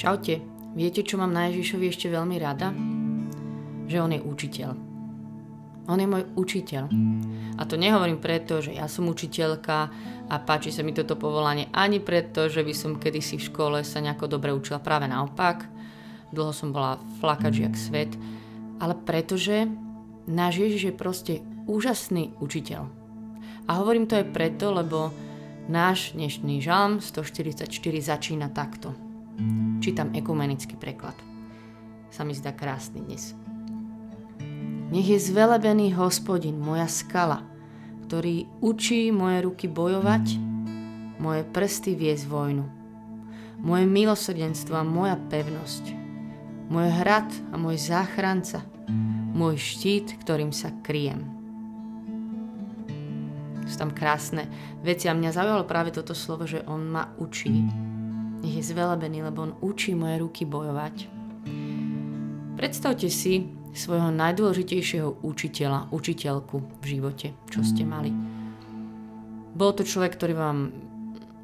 Čaute, viete, čo mám na Ježišovi ešte veľmi rada? Že on je učiteľ. On je môj učiteľ. A to nehovorím preto, že ja som učiteľka a páči sa mi toto povolanie, ani preto, že by som kedysi v škole sa nejako dobre učila. Práve naopak, dlho som bola flakač jak svet, ale pretože náš Ježiš je proste úžasný učiteľ. A hovorím to aj preto, lebo Náš dnešný žalm 144 začína takto. Čítam ekumenický preklad. Sa mi zdá krásny dnes. Nech je zvelebený hospodin, moja skala, ktorý učí moje ruky bojovať, moje prsty viesť vojnu. Moje milosrdenstvo a moja pevnosť. Môj hrad a môj záchranca. Môj štít, ktorým sa kryjem sú tam krásne veci a mňa zaujalo práve toto slovo, že on ma učí. Nech je zvelebený, lebo on učí moje ruky bojovať. Predstavte si svojho najdôležitejšieho učiteľa, učiteľku v živote, čo ste mali. Bol to človek, ktorý vám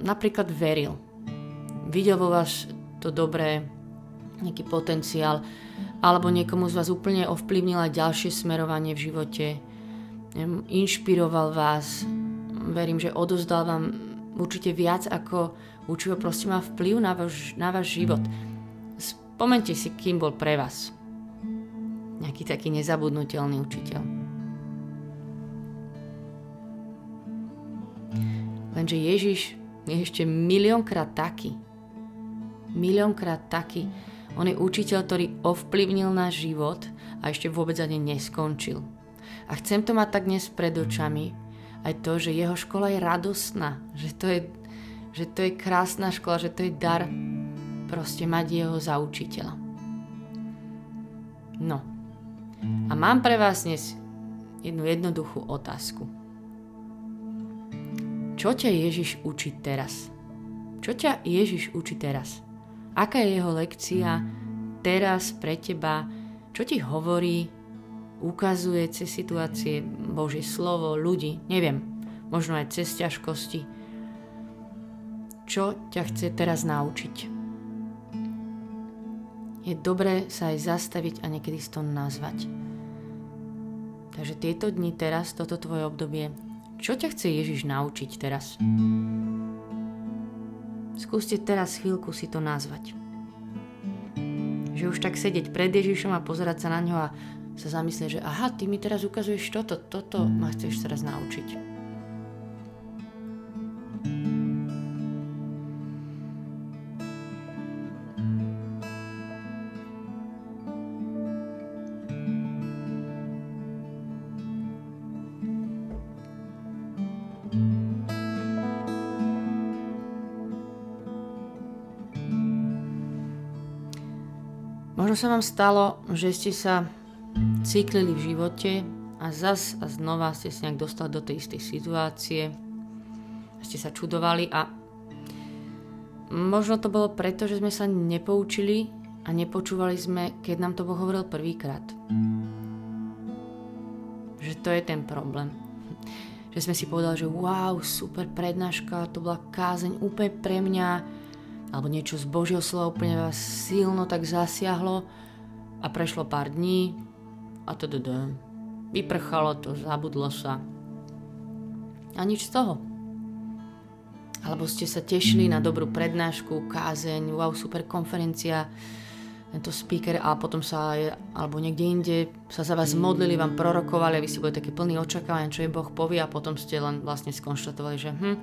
napríklad veril. Videl vo vás to dobré, nejaký potenciál, alebo niekomu z vás úplne ovplyvnila ďalšie smerovanie v živote, inšpiroval vás, verím, že odozdal vám určite viac ako učivo, proste má vplyv na váš, na váš život. Spomente si, kým bol pre vás. Nejaký taký nezabudnutelný učiteľ. Lenže Ježiš je ešte miliónkrát taký. Miliónkrát taký. On je učiteľ, ktorý ovplyvnil náš život a ešte vôbec ani neskončil. A chcem to mať tak dnes pred očami, aj to, že jeho škola je radostná, že to je, že to je krásna škola, že to je dar proste mať jeho za učiteľa. No. A mám pre vás dnes jednu jednoduchú otázku. Čo ťa Ježiš učí teraz? Čo ťa Ježiš učí teraz? Aká je jeho lekcia teraz pre teba? Čo ti hovorí? Ukazuje cez situácie Božie slovo, ľudí, neviem, možno aj cez ťažkosti. Čo ťa chce teraz naučiť? Je dobré sa aj zastaviť a niekedy to nazvať. Takže tieto dni teraz, toto tvoje obdobie, čo ťa chce Ježiš naučiť teraz? Skúste teraz chvíľku si to nazvať. Že už tak sedieť pred Ježišom a pozerať sa na ňo a sa zamyslieť, že aha, ty mi teraz ukazuješ toto, toto ma chceš teraz naučiť. Možno sa vám stalo, že ste sa cyklili v živote a zas a znova ste sa nejak dostali do tej istej situácie ste sa čudovali a možno to bolo preto, že sme sa nepoučili a nepočúvali sme, keď nám to Boh hovoril prvýkrát. Že to je ten problém. Že sme si povedali, že wow, super prednáška, to bola kázeň úplne pre mňa, alebo niečo z Božieho slova úplne vás silno tak zasiahlo a prešlo pár dní, a teda vyprchalo to, zabudlo sa. A nič z toho. Alebo ste sa tešili na dobrú prednášku, kázeň, wow, super konferencia, tento speaker a potom sa, alebo niekde inde sa za vás modlili, vám prorokovali a vy si boli také plný očakávania, čo je Boh povie a potom ste len vlastne skonštatovali, že hm,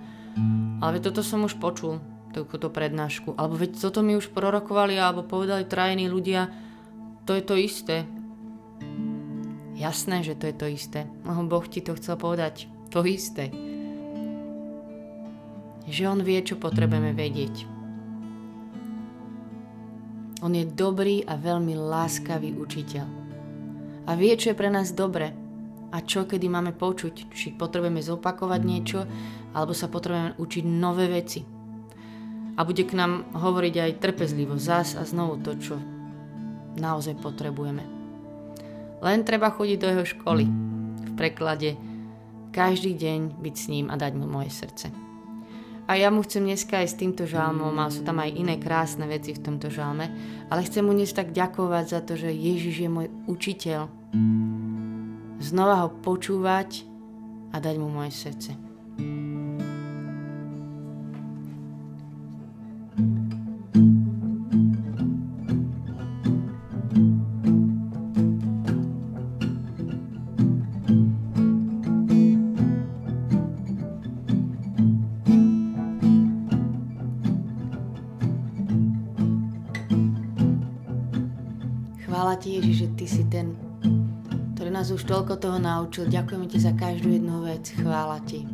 ale toto som už počul, takúto prednášku, alebo veď toto mi už prorokovali alebo povedali trajní ľudia, to je to isté, Jasné, že to je to isté. Lebo Boh ti to chcel povedať. To isté. Že On vie, čo potrebujeme vedieť. On je dobrý a veľmi láskavý učiteľ. A vie, čo je pre nás dobre. A čo, kedy máme počuť. Či potrebujeme zopakovať niečo, alebo sa potrebujeme učiť nové veci. A bude k nám hovoriť aj trpezlivo zás a znovu to, čo naozaj potrebujeme. Len treba chodiť do jeho školy. V preklade každý deň byť s ním a dať mu moje srdce. A ja mu chcem dneska aj s týmto žalmom, a sú tam aj iné krásne veci v tomto žalme, ale chcem mu dnes tak ďakovať za to, že Ježiš je môj učiteľ. Znova ho počúvať a dať mu moje srdce. Chvála ti, Ježiš, že ty si ten, ktorý nás už toľko toho naučil. Ďakujeme ti za každú jednu vec. Chvála ti.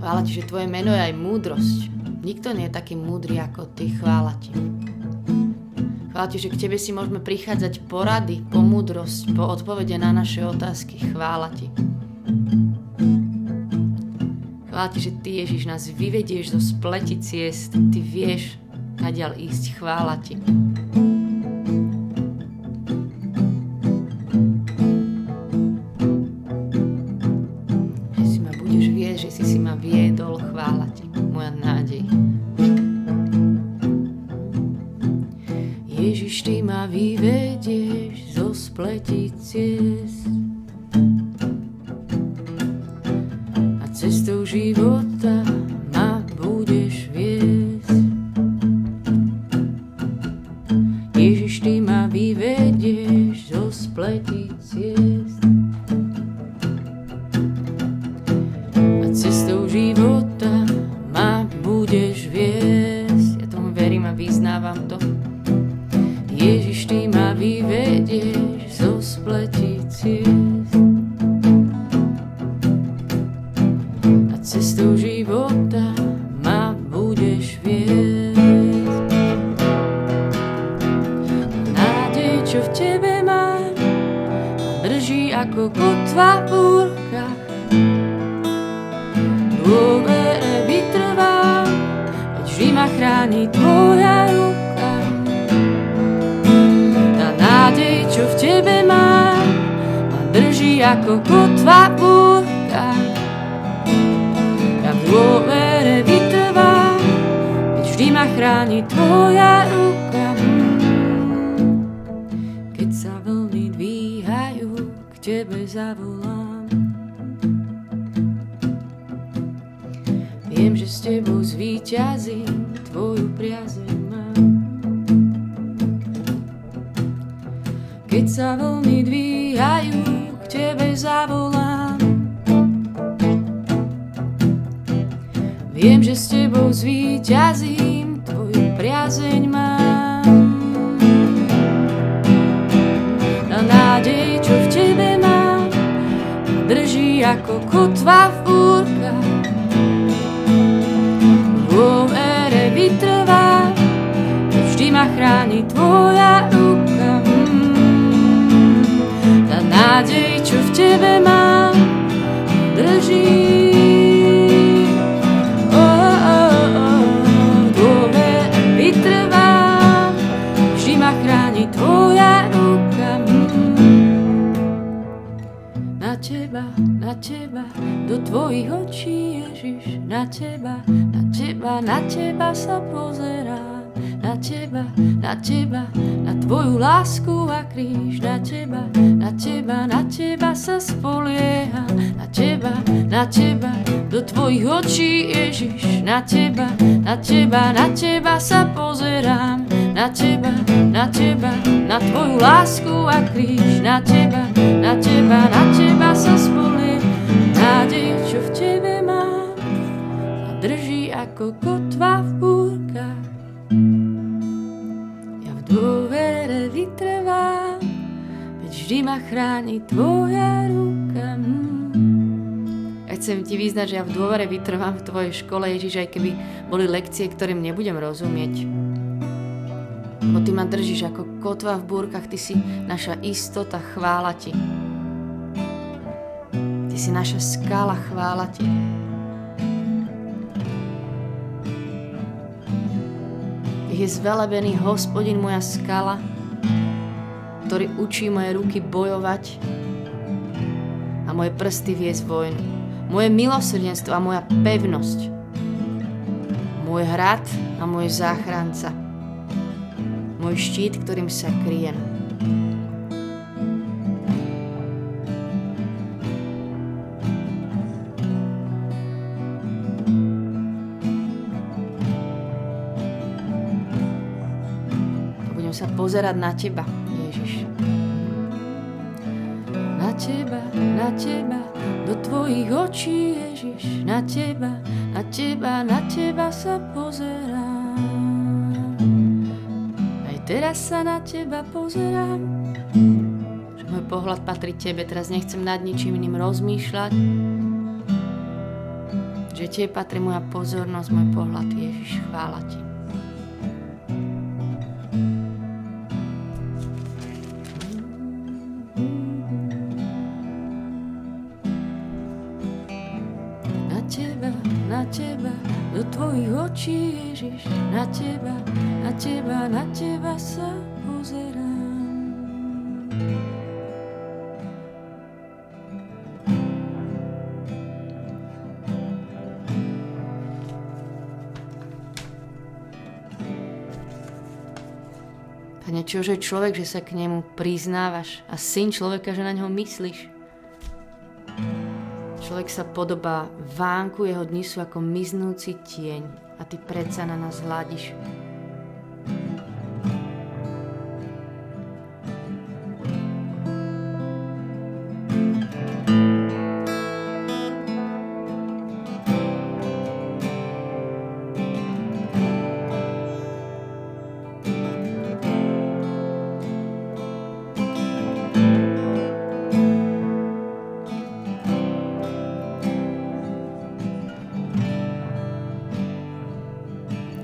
Chvála ti, že tvoje meno je aj múdrosť. Nikto nie je taký múdry ako ty. Chvála ti. Chvála ti, že k tebe si môžeme prichádzať porady, po múdrosť, po odpovede na naše otázky. Chvála ti. Chvála ti, že ty, Ježiš, nás vyvedieš zo spleti ciest. Ty vieš, kadiaľ ísť. Chvála ti. A cestou života ma budeš drží ako kotva búrka. Ja v dôvere vytrvám, veď vždy ma chráni tvoja ruka. Keď sa vlny dvíhajú, k tebe zavolám. Viem, že s tebou zvíťazím, tvoju priazeň Keď sa vlny dvíhajú, tebe zavolám. Viem, že s tebou zvíťazím, tvoju priazeň mám. Na nádej, čo v tebe mám, drží ako kotva v búrkach. Vo ére vytrvá, vždy ma chráni tvoja ruka nádej, čo v tebe mám, drží. Dôver vytrvám, vždy ma chráni tvoja ruka. Na teba, na teba, do tvojich očí, Ježiš, na teba, na teba, na teba sa pozerám teba, na teba, na tvoju lásku a kríž, na teba, na teba, na teba sa spolieha, na teba, na teba, do tvojich očí Ježiš, na teba, na teba, na teba sa pozerám, na teba, na teba, na tvoju lásku a kríž, na teba, na teba, na teba sa spolieha, nádej, čo v tebe mám, drží ako kotva v búrkach. Vždy ma chráni tvoja ruka. Ja chcem ti vyznať, že ja v dôvere vytrvám v tvojej škole, Ježiš, aj keby boli lekcie, ktorým nebudem rozumieť. Lebo ty ma držíš ako kotva v búrkach, ty si naša istota, chvála ti. Ty si naša skala, chvála ti. je zvelebený hospodin moja skala, ktorý učí moje ruky bojovať a moje prsty viesť vojnu. moje milosrdenstvo a moja pevnosť, môj hrad a môj záchranca, môj štít, ktorým sa kryjem. Sa pozerať na teba, teba, na teba, do tvojich očí, Ježiš, na teba, na teba, na teba sa pozerám. Aj teraz sa na teba pozerám. Môj pohľad patrí tebe, teraz nechcem nad ničím iným rozmýšľať. Že tebe patrí moja pozornosť, môj pohľad, Ježiš, chvála ti. Sa pozerám. Pane, čože človek, že sa k nemu priznávaš a syn človeka, že na ňo myslíš. Človek sa podobá vánku, jeho dni sú ako miznúci tieň a ty predsa na nás hľadiš.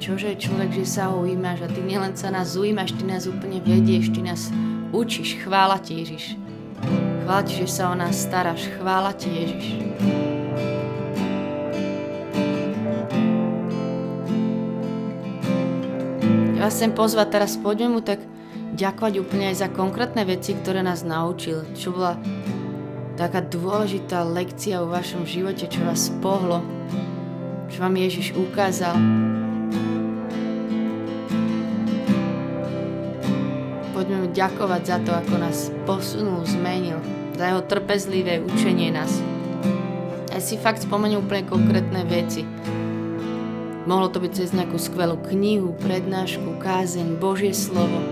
Čože človek, že sa ho ujímaš a ty nielen sa nás ujímaš, ty nás úplne vedieš, ty nás učíš. Chvála ti Ježiš. Chvála ti, že sa o nás staráš. Chvála ti Ježiš. Ja vás chcem pozvať teraz, poďme mu tak ďakovať úplne aj za konkrétne veci, ktoré nás naučil. Čo bola taká dôležitá lekcia vo vašom živote, čo vás pohlo, čo vám Ježiš ukázal. Mu ďakovať za to, ako nás posunul, zmenil, za jeho trpezlivé učenie nás. Ja si fakt spomenul úplne konkrétne veci. Mohlo to byť cez nejakú skvelú knihu, prednášku, kázeň, Božie slovo.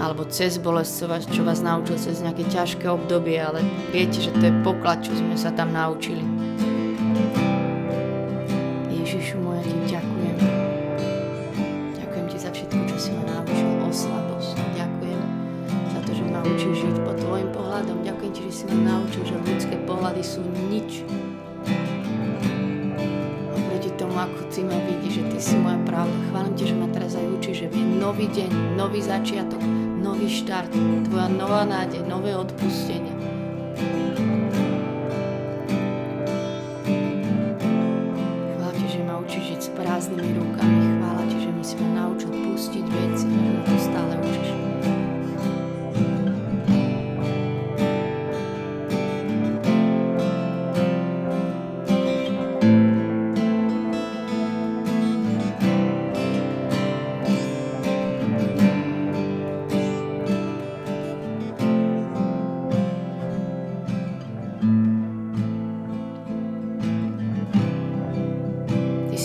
Alebo cez bolesť, čo vás naučil cez nejaké ťažké obdobie, ale viete, že to je poklad, čo sme sa tam naučili. Ježišu môj, ja ti. Ďakujem si ma naučil o slabosť. Ďakujem za to, že ma učíš žiť pod tvojim pohľadom. Ďakujem ti, že si ma naučil, že ľudské pohľady sú nič. Oproti tomu, ako ty ma vidíš, že ty si moja pravda. Chválim ti, že ma teraz aj učíš, že je nový deň, nový začiatok, nový štart, tvoja nová nádej, nové odpustenie.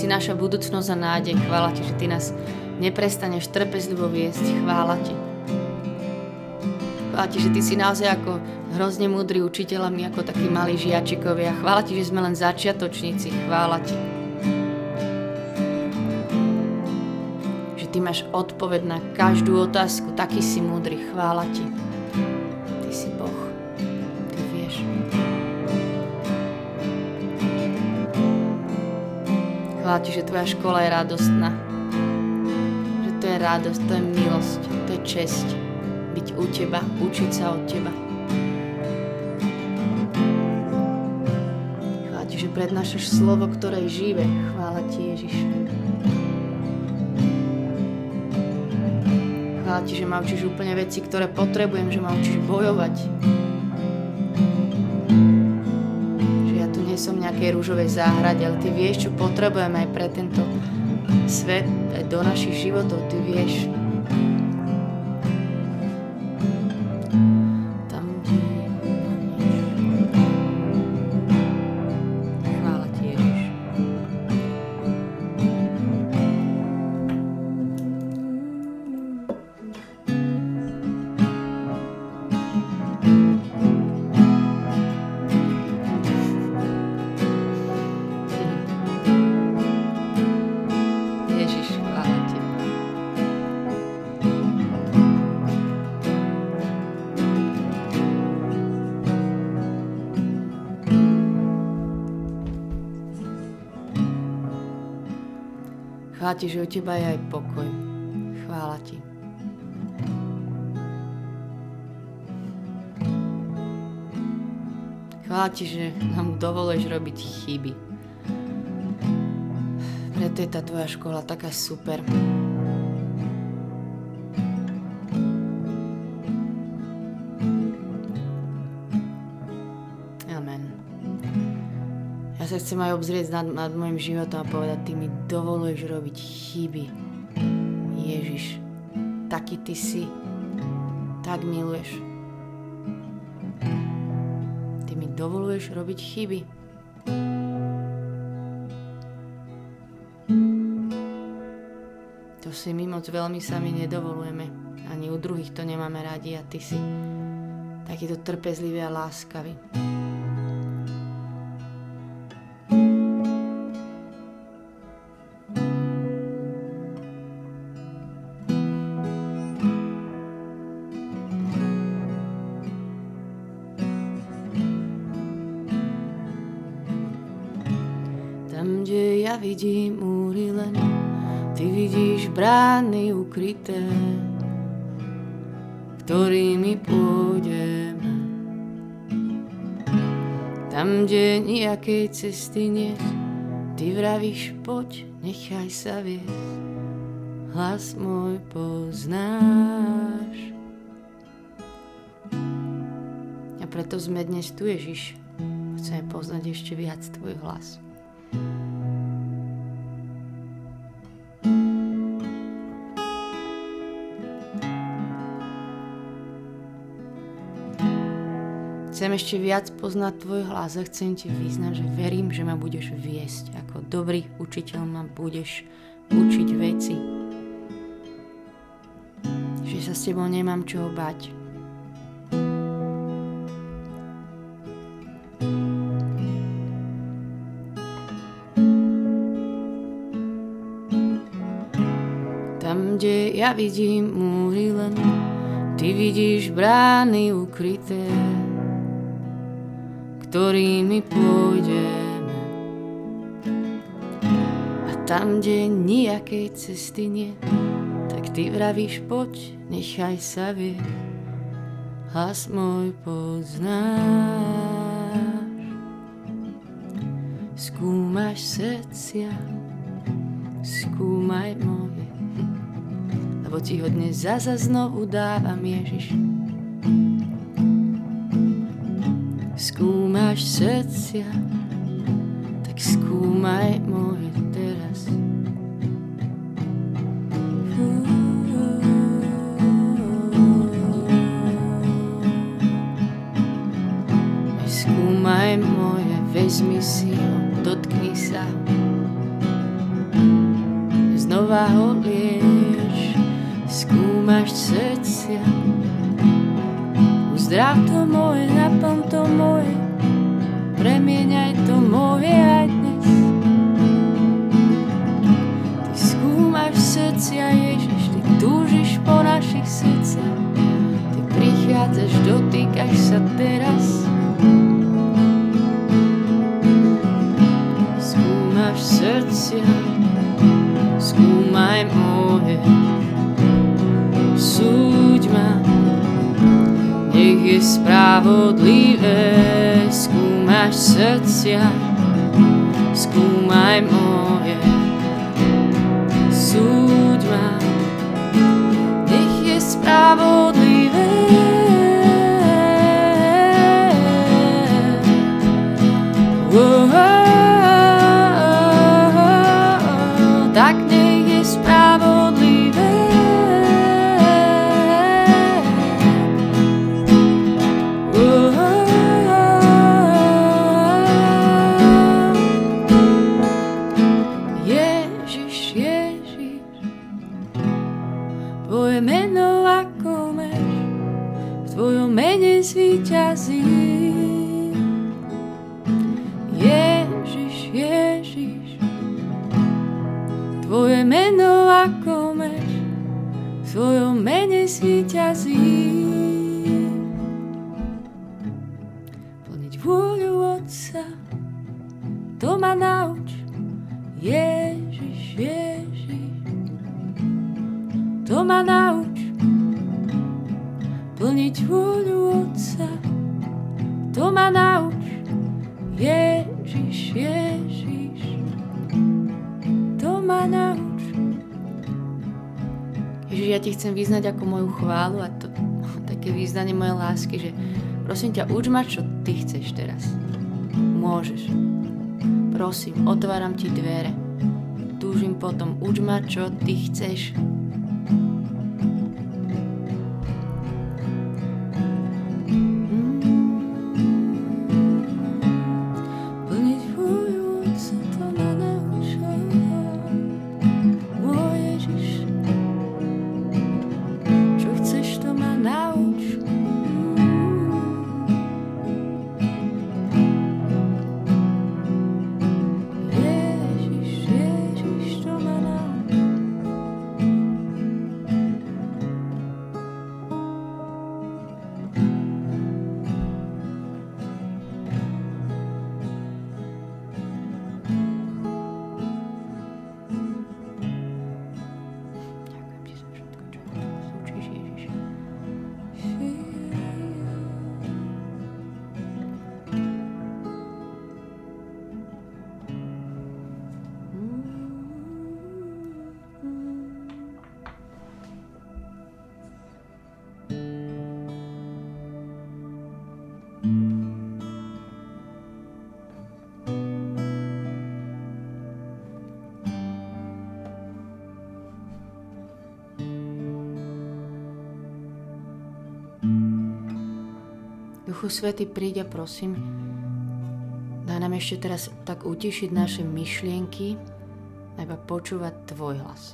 Naša budúcnosť a nádej. Chvála ti, že ty nás neprestaneš trpezlivo viesť. Chvála ti. Chvála ti, že ty si naozaj ako hrozne múdry učiteľ a my ako takí malí žiačikovia. Chvála ti, že sme len začiatočníci. Chvála ti. Že ty máš odpoveď na každú otázku. Taký si múdry. Chvála ti. Chvála ti, že tvoja škola je radostná. Že to je radosť, to je milosť, to je česť. Byť u teba, učiť sa od teba. Chvála ti, že prednášaš slovo, ktoré je živé. Chvála ti, Ježiš. Chvála ti, že ma učíš úplne veci, ktoré potrebujem, že ma učíš bojovať. Nejakej rúžovej záhrade, ale Ty vieš, čo potrebujeme aj pre tento svet, aj do našich životov. Ty vieš, Chvála Ti, že u Teba je aj pokoj. Chvála Ti. Chvála Ti, že nám dovoluješ robiť chyby. Preto je tá Tvoja škola taká super. Chcem aj obzrieť nad, nad môjim životom a povedať, ty mi dovoluješ robiť chyby. Ježiš, taký ty si, tak miluješ. Ty mi dovoluješ robiť chyby. To si my moc veľmi sami nedovolujeme. Ani u druhých to nemáme radi a ty si takýto trpezlivý a láskavý. Cesty nie, ty vravíš, poď, nechaj sa viesť, hlas môj poznáš. A preto sme dnes tu, Ježiš. Chceme poznať ešte viac tvoj hlas. Chcem ešte viac poznať Tvoj hlas a chcem Ti vyznať, že verím, že ma budeš viesť. Ako dobrý učiteľ ma budeš učiť veci. Že sa s Tebou nemám čoho bať. Tam, kde ja vidím múry len, Ty vidíš brány ukryté ktorými pôjdeme. A tam, kde nejakej cesty nie, tak ty vravíš, poď, nechaj sa vie, hlas môj poznáš. Skúmaš srdcia, skúmaj moje, lebo ti ho dnes zasa znovu dávam, Ježiš. Skúmaš srdcia, tak skúmaj moje dotýkaš sa teraz. Skúmaš srdcia, skúmaj moje, súď ma, nech je spravodlivé, skúmaš srdcia, skúmaj moje, súď ma, nech je spravodlivé. Tvoje meno ako meš, v Tvojom mene svýťazí. Ježiš, Ježiš, Tvoje meno ako meš, v Tvojom mene svýťazí. Plniť vôľu Otca, to ma nauč, Ježiš, Ježiš, to ma nauč plniť vôľu Otca. To ma nauč, Ježiš, Ježiš, to ma nauč. Ježiš, ja ti chcem vyznať ako moju chválu a to také význanie mojej lásky, že prosím ťa, uč ma, čo ty chceš teraz. Môžeš. Prosím, otváram ti dvere. Túžim potom, uč ma, čo ty chceš. Duchu Svety, príď a prosím, daj nám ešte teraz tak utišiť naše myšlienky a iba počúvať Tvoj hlas.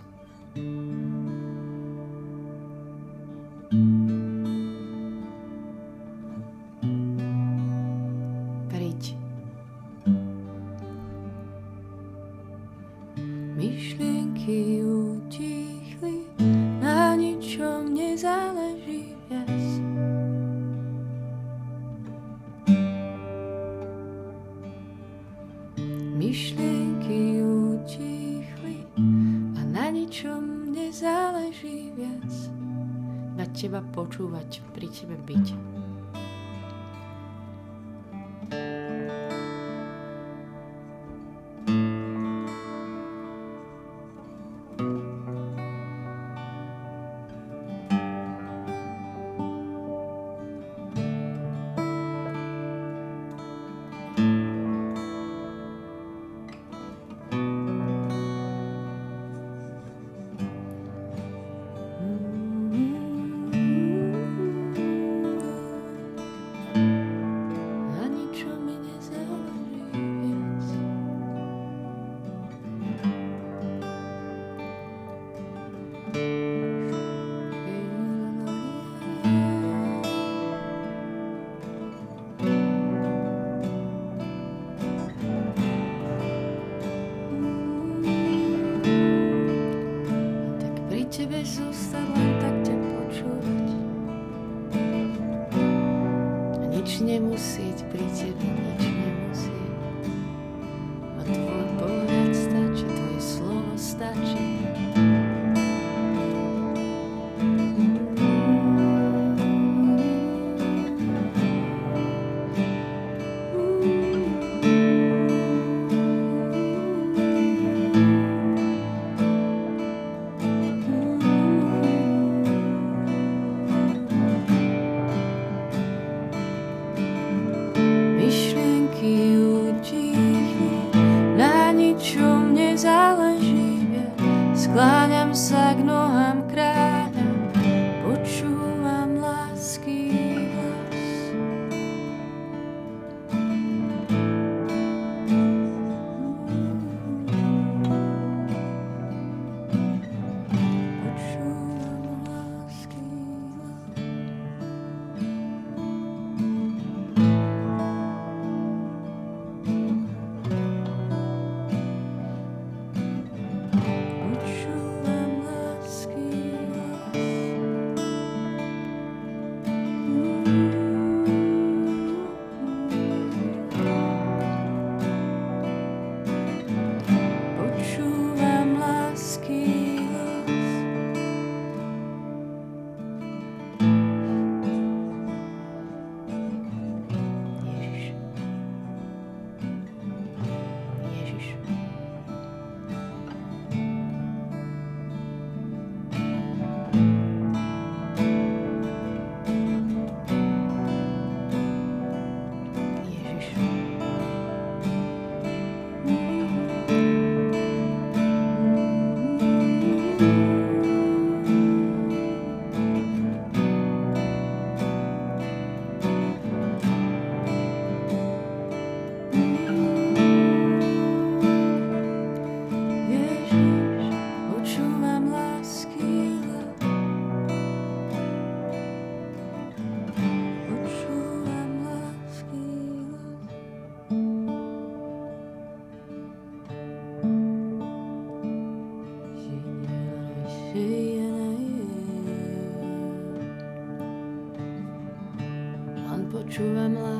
Teba počúvať, pri tebe byť. počúvam lásky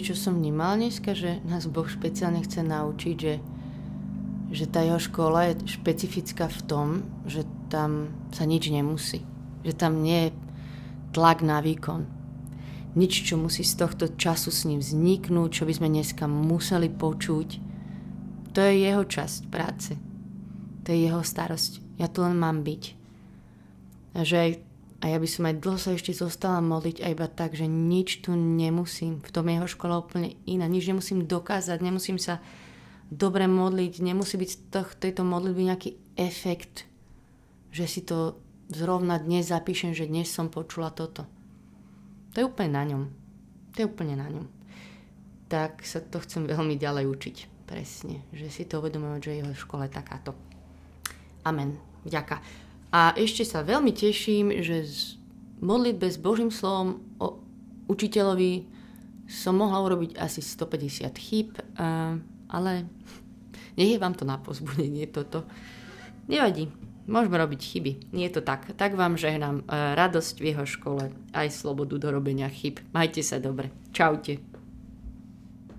Viete, čo som vnímal dneska? Že nás Boh špeciálne chce naučiť, že, že tá jeho škola je špecifická v tom, že tam sa nič nemusí. Že tam nie je tlak na výkon. Nič, čo musí z tohto času s ním vzniknúť, čo by sme dneska museli počuť. To je jeho časť práce. To je jeho starosť. Ja tu len mám byť. A že a ja by som aj dlho sa ešte zostala modliť a iba tak, že nič tu nemusím. V tom jeho škola úplne iná. Nič nemusím dokázať, nemusím sa dobre modliť, nemusí byť z tejto modlitby nejaký efekt, že si to zrovna dnes zapíšem, že dnes som počula toto. To je úplne na ňom. To je úplne na ňom. Tak sa to chcem veľmi ďalej učiť. Presne. Že si to uvedomovať, že jeho škola je takáto. Amen. Ďakujem. A ešte sa veľmi teším, že z modlitbe s Božím slovom o učiteľovi som mohla urobiť asi 150 chýb, ale nech je vám to na pozbudenie toto. Nevadí, môžeme robiť chyby. Nie je to tak. Tak vám žehnám radosť v jeho škole, aj slobodu do robenia chyb. Majte sa dobre. Čaute.